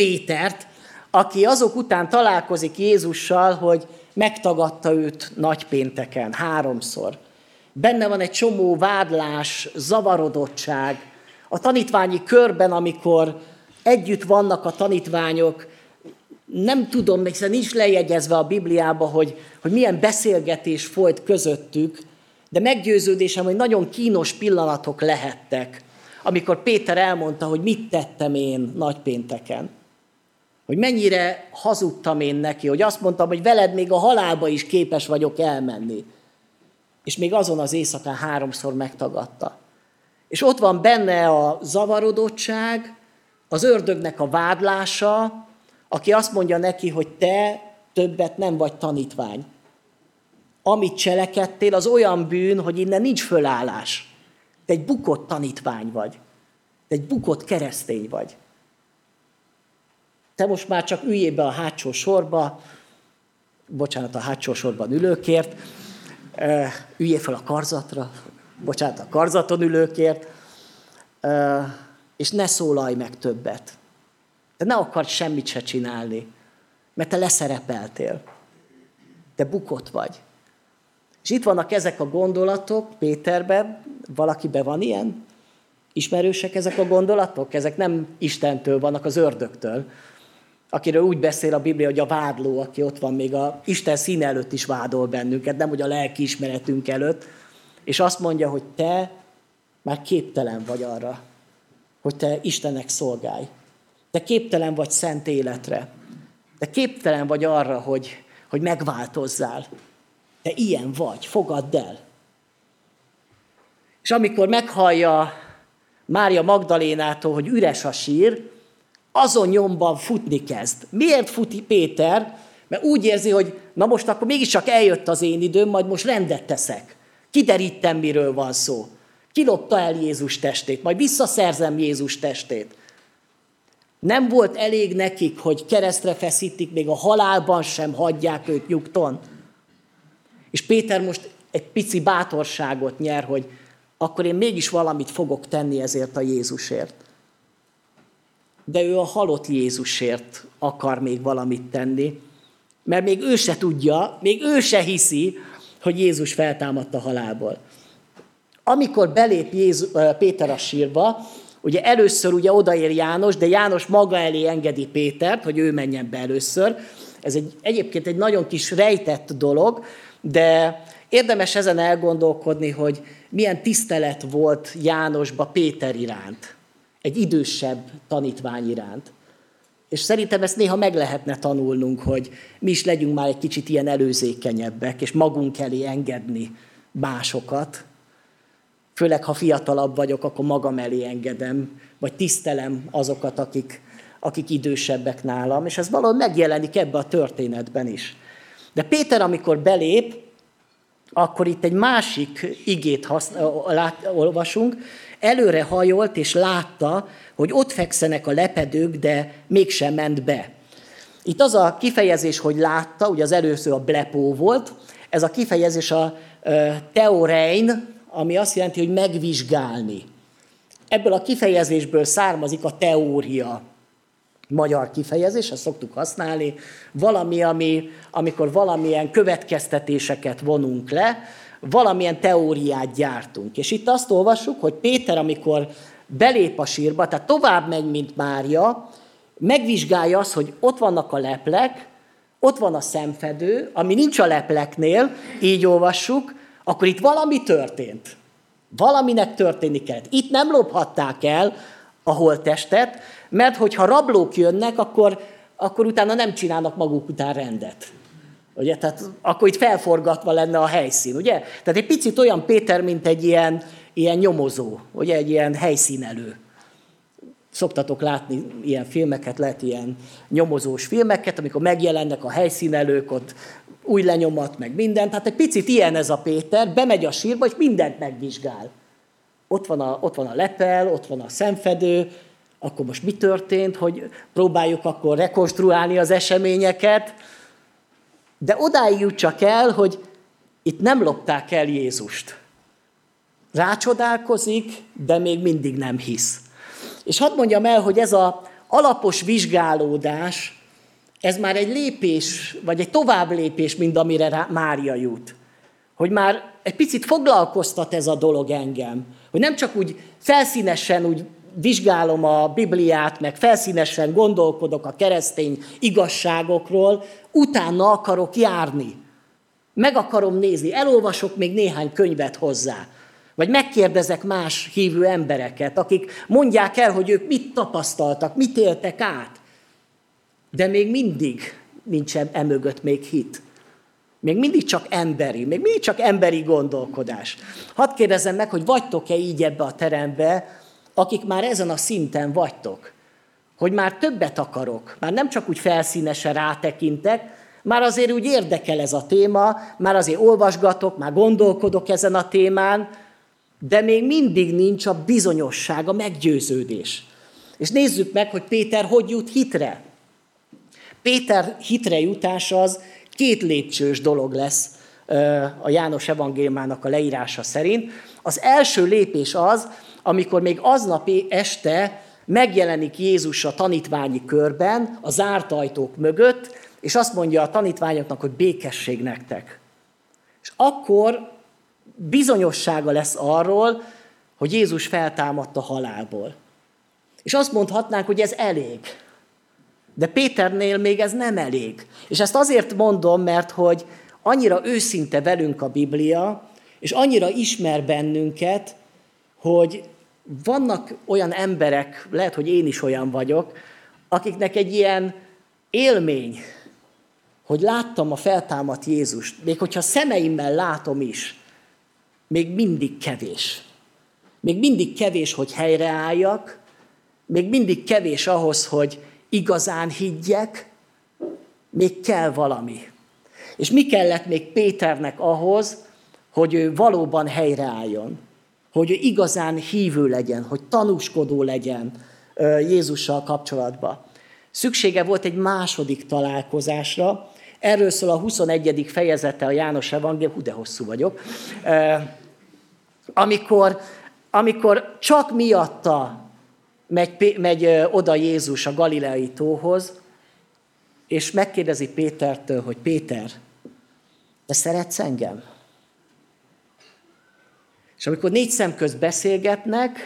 Pétert, aki azok után találkozik Jézussal, hogy megtagadta őt nagypénteken háromszor. Benne van egy csomó vádlás, zavarodottság. A tanítványi körben, amikor együtt vannak a tanítványok, nem tudom, még nincs lejegyezve a Bibliába, hogy, hogy milyen beszélgetés folyt közöttük, de meggyőződésem, hogy nagyon kínos pillanatok lehettek, amikor Péter elmondta, hogy mit tettem én nagypénteken. Hogy mennyire hazudtam én neki, hogy azt mondtam, hogy veled még a halálba is képes vagyok elmenni. És még azon az éjszakán háromszor megtagadta. És ott van benne a zavarodottság, az ördögnek a vádlása, aki azt mondja neki, hogy te többet nem vagy tanítvány. Amit cselekedtél, az olyan bűn, hogy innen nincs fölállás. Te egy bukott tanítvány vagy. Te egy bukott keresztény vagy. Te most már csak üljél be a hátsó sorba, bocsánat, a hátsó sorban ülőkért, üljél fel a karzatra, bocsánat, a karzaton ülőkért, és ne szólalj meg többet. De ne akar semmit se csinálni, mert te leszerepeltél. Te bukott vagy. És itt vannak ezek a gondolatok Péterben, valakiben van ilyen? Ismerősek ezek a gondolatok? Ezek nem Istentől vannak, az ördögtől. Akiről úgy beszél a Biblia, hogy a vádló, aki ott van még a Isten színe előtt is vádol bennünket, nem hogy a lelki ismeretünk előtt, és azt mondja, hogy te már képtelen vagy arra, hogy te Istennek szolgálj. Te képtelen vagy szent életre. Te képtelen vagy arra, hogy, hogy megváltozzál. Te ilyen vagy, fogadd el. És amikor meghallja Mária Magdalénától, hogy üres a sír, azon nyomban futni kezd. Miért futi Péter? Mert úgy érzi, hogy na most akkor mégiscsak eljött az én időm, majd most rendet teszek. Kiderítem, miről van szó. Kilopta el Jézus testét, majd visszaszerzem Jézus testét. Nem volt elég nekik, hogy keresztre feszítik, még a halálban sem hagyják őt nyugton. És Péter most egy pici bátorságot nyer, hogy akkor én mégis valamit fogok tenni ezért a Jézusért. De ő a halott Jézusért akar még valamit tenni, mert még ő se tudja, még ő se hiszi, hogy Jézus feltámadt a halálból. Amikor belép Jézus, Péter a sírba, ugye először ugye odaér János, de János maga elé engedi Pétert, hogy ő menjen be először. Ez egy, egyébként egy nagyon kis rejtett dolog, de érdemes ezen elgondolkodni, hogy milyen tisztelet volt Jánosba Péter iránt, egy idősebb tanítvány iránt. És szerintem ezt néha meg lehetne tanulnunk, hogy mi is legyünk már egy kicsit ilyen előzékenyebbek, és magunk elé engedni másokat. Főleg, ha fiatalabb vagyok, akkor magam elé engedem, vagy tisztelem azokat, akik, akik idősebbek nálam, és ez valahogy megjelenik ebbe a történetben is. De Péter, amikor belép, akkor itt egy másik igét használ, lát, olvasunk, előre hajolt és látta, hogy ott fekszenek a lepedők, de mégsem ment be. Itt az a kifejezés, hogy látta, ugye az először a blepó volt, ez a kifejezés a teorein, ami azt jelenti, hogy megvizsgálni. Ebből a kifejezésből származik a teória magyar kifejezés, ezt szoktuk használni, valami, ami, amikor valamilyen következtetéseket vonunk le, valamilyen teóriát gyártunk. És itt azt olvassuk, hogy Péter, amikor belép a sírba, tehát tovább megy, mint Mária, megvizsgálja azt, hogy ott vannak a leplek, ott van a szemfedő, ami nincs a lepleknél, így olvassuk, akkor itt valami történt. Valaminek történni kellett. Itt nem lophatták el a holttestet, mert hogyha rablók jönnek, akkor, akkor utána nem csinálnak maguk után rendet. Ugye? Tehát akkor itt felforgatva lenne a helyszín, ugye? Tehát egy picit olyan Péter, mint egy ilyen, ilyen nyomozó, ugye? Egy ilyen helyszínelő. Szoktatok látni ilyen filmeket, lehet ilyen nyomozós filmeket, amikor megjelennek a helyszínelők, ott új lenyomat, meg minden. Tehát egy picit ilyen ez a Péter, bemegy a sírba, és mindent megvizsgál. Ott van a, ott van a lepel, ott van a szemfedő, akkor most mi történt, hogy próbáljuk akkor rekonstruálni az eseményeket, de odáig jut csak el, hogy itt nem lopták el Jézust. Rácsodálkozik, de még mindig nem hisz. És hadd mondjam el, hogy ez a alapos vizsgálódás, ez már egy lépés, vagy egy tovább lépés, mint amire Mária jut. Hogy már egy picit foglalkoztat ez a dolog engem. Hogy nem csak úgy felszínesen úgy vizsgálom a Bibliát, meg felszínesen gondolkodok a keresztény igazságokról, utána akarok járni. Meg akarom nézni, elolvasok még néhány könyvet hozzá. Vagy megkérdezek más hívő embereket, akik mondják el, hogy ők mit tapasztaltak, mit éltek át. De még mindig nincsen emögött még hit. Még mindig csak emberi, még mindig csak emberi gondolkodás. Hadd kérdezzem meg, hogy vagytok-e így ebbe a terembe, akik már ezen a szinten vagytok, hogy már többet akarok, már nem csak úgy felszínesen rátekintek, már azért úgy érdekel ez a téma, már azért olvasgatok, már gondolkodok ezen a témán, de még mindig nincs a bizonyosság, a meggyőződés. És nézzük meg, hogy Péter hogy jut hitre. Péter hitre jutás az két lépcsős dolog lesz a János evangéliumának a leírása szerint. Az első lépés az, amikor még aznapi este megjelenik Jézus a tanítványi körben, a zárt ajtók mögött, és azt mondja a tanítványoknak, hogy békesség nektek. És akkor bizonyossága lesz arról, hogy Jézus feltámadt a halálból. És azt mondhatnánk, hogy ez elég. De Péternél még ez nem elég. És ezt azért mondom, mert hogy annyira őszinte velünk a Biblia, és annyira ismer bennünket, hogy vannak olyan emberek, lehet, hogy én is olyan vagyok, akiknek egy ilyen élmény, hogy láttam a feltámadt Jézust, még hogyha szemeimmel látom is, még mindig kevés. Még mindig kevés, hogy helyreálljak, még mindig kevés ahhoz, hogy igazán higgyek, még kell valami. És mi kellett még Péternek ahhoz, hogy ő valóban helyreálljon? Hogy igazán hívő legyen, hogy tanúskodó legyen Jézussal kapcsolatban. Szüksége volt egy második találkozásra, erről szól a 21. fejezete a János Evangélium, hú, de hosszú vagyok, amikor, amikor csak miatta megy, megy oda Jézus a Galileai tóhoz, és megkérdezi Pétertől, hogy Péter, te szeretsz engem? És amikor négy szem közt beszélgetnek,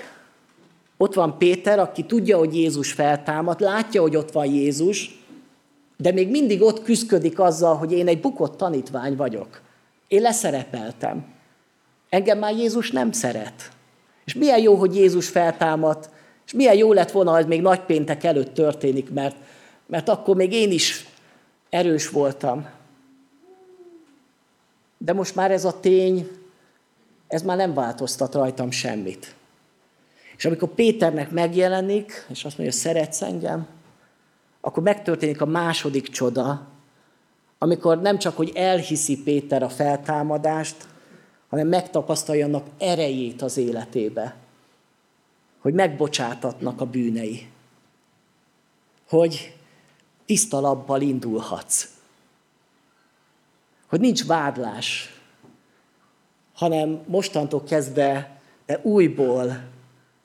ott van Péter, aki tudja, hogy Jézus feltámad, látja, hogy ott van Jézus, de még mindig ott küzdik azzal, hogy én egy bukott tanítvány vagyok. Én leszerepeltem. Engem már Jézus nem szeret. És milyen jó, hogy Jézus feltámadt, és milyen jó lett volna, ez még nagypéntek előtt történik, mert, mert akkor még én is erős voltam. De most már ez a tény, ez már nem változtat rajtam semmit. És amikor Péternek megjelenik, és azt mondja, szeretsz engem, akkor megtörténik a második csoda, amikor nem csak, hogy elhiszi Péter a feltámadást, hanem megtapasztalja annak erejét az életébe. Hogy megbocsátatnak a bűnei. Hogy tiszta labbal indulhatsz. Hogy nincs vádlás, hanem mostantól kezdve te újból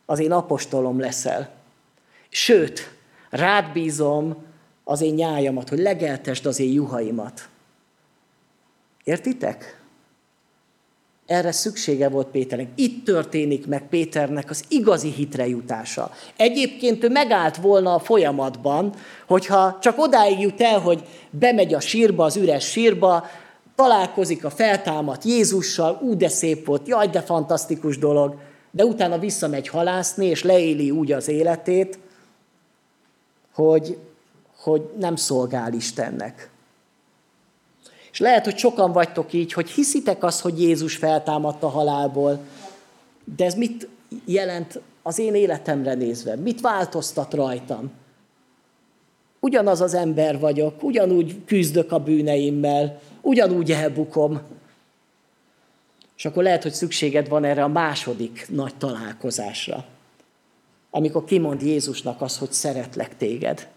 az én apostolom leszel. Sőt, rád bízom az én nyájamat, hogy legeltesd az én juhaimat. Értitek? Erre szüksége volt Péternek. Itt történik meg Péternek az igazi hitre jutása. Egyébként ő megállt volna a folyamatban, hogyha csak odáig jut el, hogy bemegy a sírba, az üres sírba, találkozik a feltámadt Jézussal, ú, de szép volt, jaj, de fantasztikus dolog, de utána visszamegy halászni, és leéli úgy az életét, hogy, hogy nem szolgál Istennek. És lehet, hogy sokan vagytok így, hogy hiszitek azt, hogy Jézus feltámadt a halálból, de ez mit jelent az én életemre nézve? Mit változtat rajtam? Ugyanaz az ember vagyok, ugyanúgy küzdök a bűneimmel, ugyanúgy elbukom. És akkor lehet, hogy szükséged van erre a második nagy találkozásra, amikor kimond Jézusnak az, hogy szeretlek téged.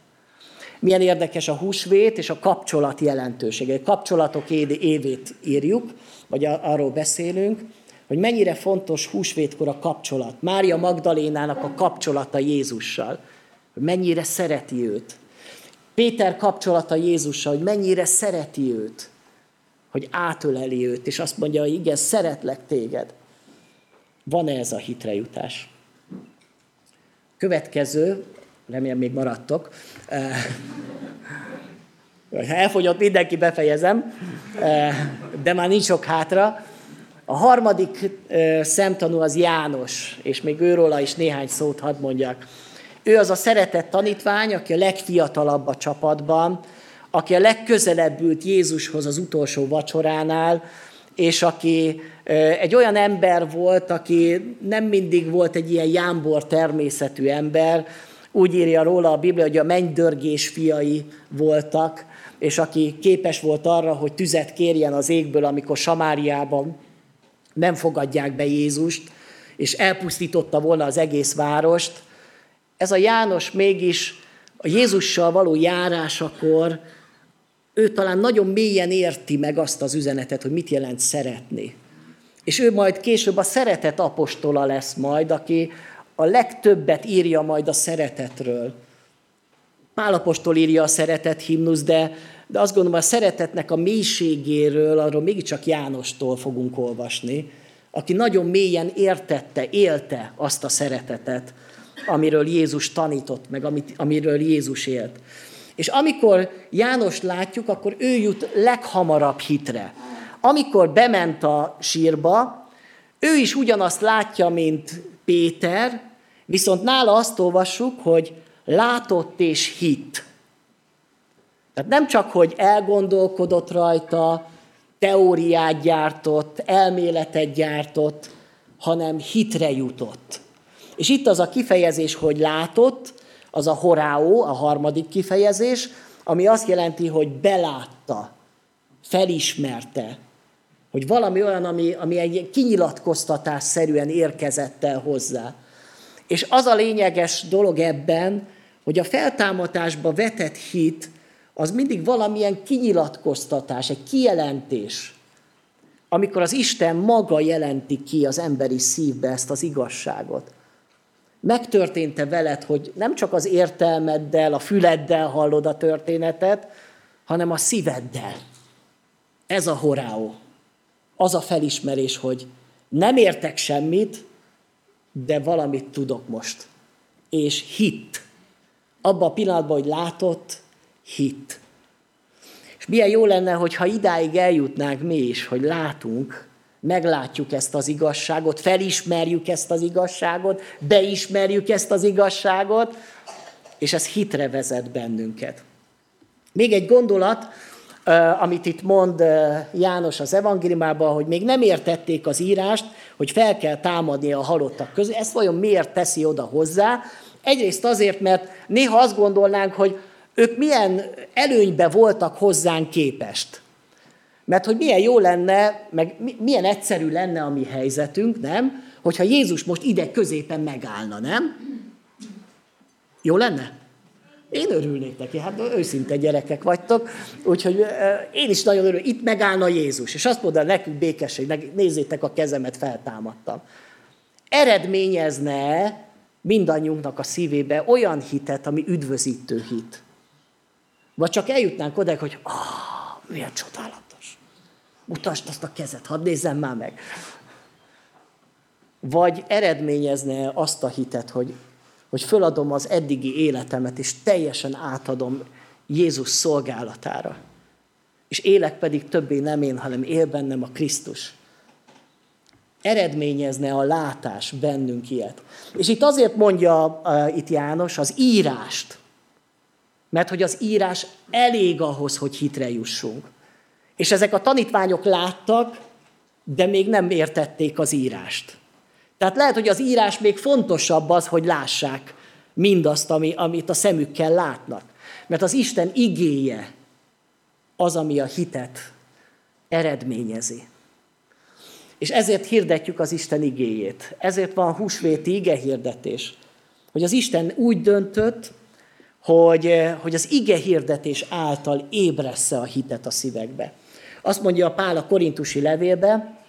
Milyen érdekes a húsvét és a kapcsolat jelentősége. A kapcsolatok évét írjuk, vagy arról beszélünk, hogy mennyire fontos húsvétkor a kapcsolat. Mária Magdalénának a kapcsolata Jézussal, hogy mennyire szereti őt. Péter kapcsolata Jézussal, hogy mennyire szereti őt, hogy átöleli őt, és azt mondja, hogy igen, szeretlek téged. Van-e ez a hitre jutás? Következő, remélem még maradtok. Ha elfogyott mindenki, befejezem, de már nincs sok hátra. A harmadik szemtanú az János, és még őróla is néhány szót hadd mondjak. Ő az a szeretett tanítvány, aki a legfiatalabb a csapatban, aki a legközelebb ült Jézushoz az utolsó vacsoránál, és aki egy olyan ember volt, aki nem mindig volt egy ilyen jámbor természetű ember, úgy írja róla a Biblia, hogy a mennydörgés fiai voltak, és aki képes volt arra, hogy tüzet kérjen az égből, amikor Samáriában nem fogadják be Jézust, és elpusztította volna az egész várost. Ez a János mégis a Jézussal való járásakor ő talán nagyon mélyen érti meg azt az üzenetet, hogy mit jelent szeretni. És ő majd később a szeretet apostola lesz majd, aki a legtöbbet írja majd a szeretetről. Pálapostól írja a szeretet himnusz, de, de azt gondolom, a szeretetnek a mélységéről, arról mégiscsak Jánostól fogunk olvasni, aki nagyon mélyen értette, élte azt a szeretetet, amiről Jézus tanított, meg amit, amiről Jézus élt. És amikor János látjuk, akkor ő jut leghamarabb hitre. Amikor bement a sírba, ő is ugyanazt látja, mint Péter, viszont nála azt olvassuk, hogy látott és hit. Tehát nem csak, hogy elgondolkodott rajta, teóriát gyártott, elméletet gyártott, hanem hitre jutott. És itt az a kifejezés, hogy látott, az a horáó, a harmadik kifejezés, ami azt jelenti, hogy belátta, felismerte, hogy valami olyan, ami, ami egy kinyilatkoztatás szerűen érkezett el hozzá. És az a lényeges dolog ebben, hogy a feltámadásba vetett hit az mindig valamilyen kinyilatkoztatás, egy kijelentés, amikor az Isten maga jelenti ki az emberi szívbe ezt az igazságot. Megtörtént-e veled, hogy nem csak az értelmeddel, a füleddel hallod a történetet, hanem a szíveddel. Ez a horáó. Az a felismerés, hogy nem értek semmit, de valamit tudok most. És hit. Abban a pillanatban, hogy látott, hit. És milyen jó lenne, hogyha idáig eljutnánk mi is, hogy látunk, meglátjuk ezt az igazságot, felismerjük ezt az igazságot, beismerjük ezt az igazságot, és ez hitre vezet bennünket. Még egy gondolat, amit itt mond János az evangéliumában, hogy még nem értették az írást, hogy fel kell támadni a halottak közül. Ezt vajon miért teszi oda hozzá? Egyrészt azért, mert néha azt gondolnánk, hogy ők milyen előnybe voltak hozzánk képest. Mert hogy milyen jó lenne, meg milyen egyszerű lenne a mi helyzetünk, nem? Hogyha Jézus most ide középen megállna, nem? Jó lenne? Én örülnék neki, hát őszinte gyerekek vagytok, úgyhogy én is nagyon örülök. Itt megállna Jézus, és azt mondja nekünk békesség, nézzétek a kezemet, feltámadtam. Eredményezne mindannyiunknak a szívébe olyan hitet, ami üdvözítő hit. Vagy csak eljutnánk oda, hogy ah, milyen csodálatos. Mutasd azt a kezet, hadd nézzem már meg. Vagy eredményezne azt a hitet, hogy hogy föladom az eddigi életemet, és teljesen átadom Jézus szolgálatára. És élek pedig többé nem én, hanem él bennem a Krisztus. Eredményezne a látás bennünk ilyet. És itt azért mondja uh, itt János az írást, mert hogy az írás elég ahhoz, hogy hitre jussunk. És ezek a tanítványok láttak, de még nem értették az írást. Tehát lehet, hogy az írás még fontosabb az, hogy lássák mindazt, ami, amit a szemükkel látnak. Mert az Isten igéje az, ami a hitet eredményezi. És ezért hirdetjük az Isten igéjét. Ezért van húsvéti ige hirdetés. Hogy az Isten úgy döntött, hogy, hogy az ige hirdetés által ébressze a hitet a szívekbe. Azt mondja a Pál a korintusi levélbe,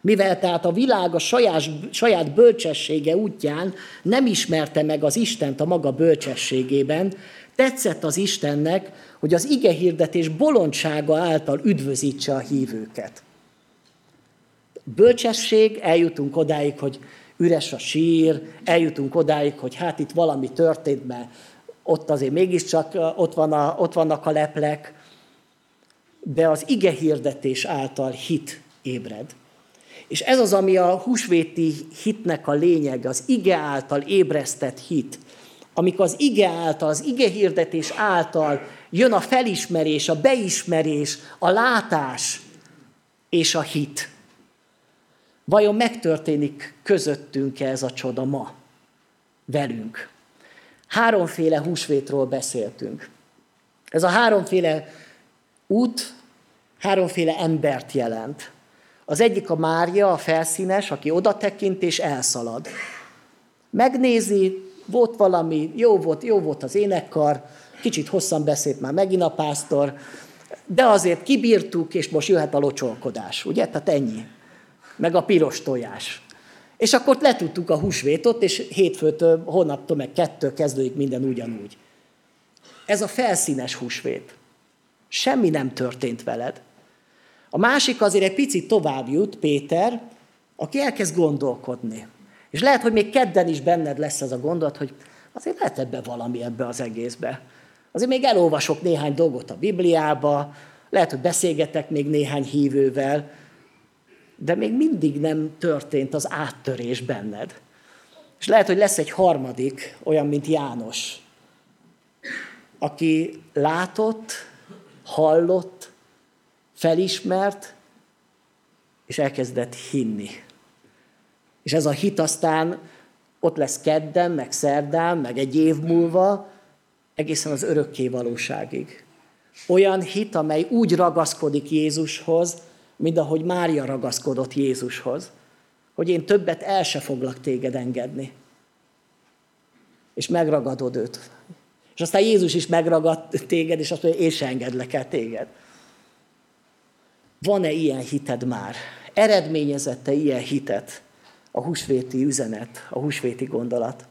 mivel tehát a világ a saját, saját bölcsessége útján nem ismerte meg az Istent a maga bölcsességében, tetszett az Istennek, hogy az ige hirdetés bolondsága által üdvözítse a hívőket. Bölcsesség, eljutunk odáig, hogy üres a sír, eljutunk odáig, hogy hát itt valami történt, mert ott azért mégiscsak ott, van a, ott vannak a leplek, de az ige hirdetés által hit ébred. És ez az, ami a húsvéti hitnek a lényeg, az ige által ébresztett hit. Amikor az ige által, az ige hirdetés által jön a felismerés, a beismerés, a látás és a hit. Vajon megtörténik közöttünk ez a csoda ma? Velünk. Háromféle húsvétról beszéltünk. Ez a háromféle út háromféle embert jelent. Az egyik a Mária, a felszínes, aki oda tekint és elszalad. Megnézi, volt valami, jó volt, jó volt az énekkar, kicsit hosszan beszélt már megint a pásztor, de azért kibírtuk, és most jöhet a locsolkodás, ugye? Tehát ennyi. Meg a piros tojás. És akkor letudtuk a húsvétot, és hétfőtől, holnaptól meg kettő kezdődik minden ugyanúgy. Ez a felszínes húsvét. Semmi nem történt veled. A másik azért egy picit tovább jut, Péter, aki elkezd gondolkodni. És lehet, hogy még kedden is benned lesz ez a gondolat, hogy azért lehet ebbe valami ebbe az egészbe. Azért még elolvasok néhány dolgot a Bibliába, lehet, hogy beszélgetek még néhány hívővel, de még mindig nem történt az áttörés benned. És lehet, hogy lesz egy harmadik, olyan, mint János, aki látott, hallott, felismert, és elkezdett hinni. És ez a hit aztán ott lesz kedden, meg szerdán, meg egy év múlva, egészen az örökké valóságig. Olyan hit, amely úgy ragaszkodik Jézushoz, mint ahogy Mária ragaszkodott Jézushoz, hogy én többet el se foglak téged engedni. és megragadod őt. És aztán Jézus is megragad téged, és azt mondja, én se engedlek el téged. Van-e ilyen hited már? Eredményezette ilyen hitet a húsvéti üzenet, a húsvéti gondolat?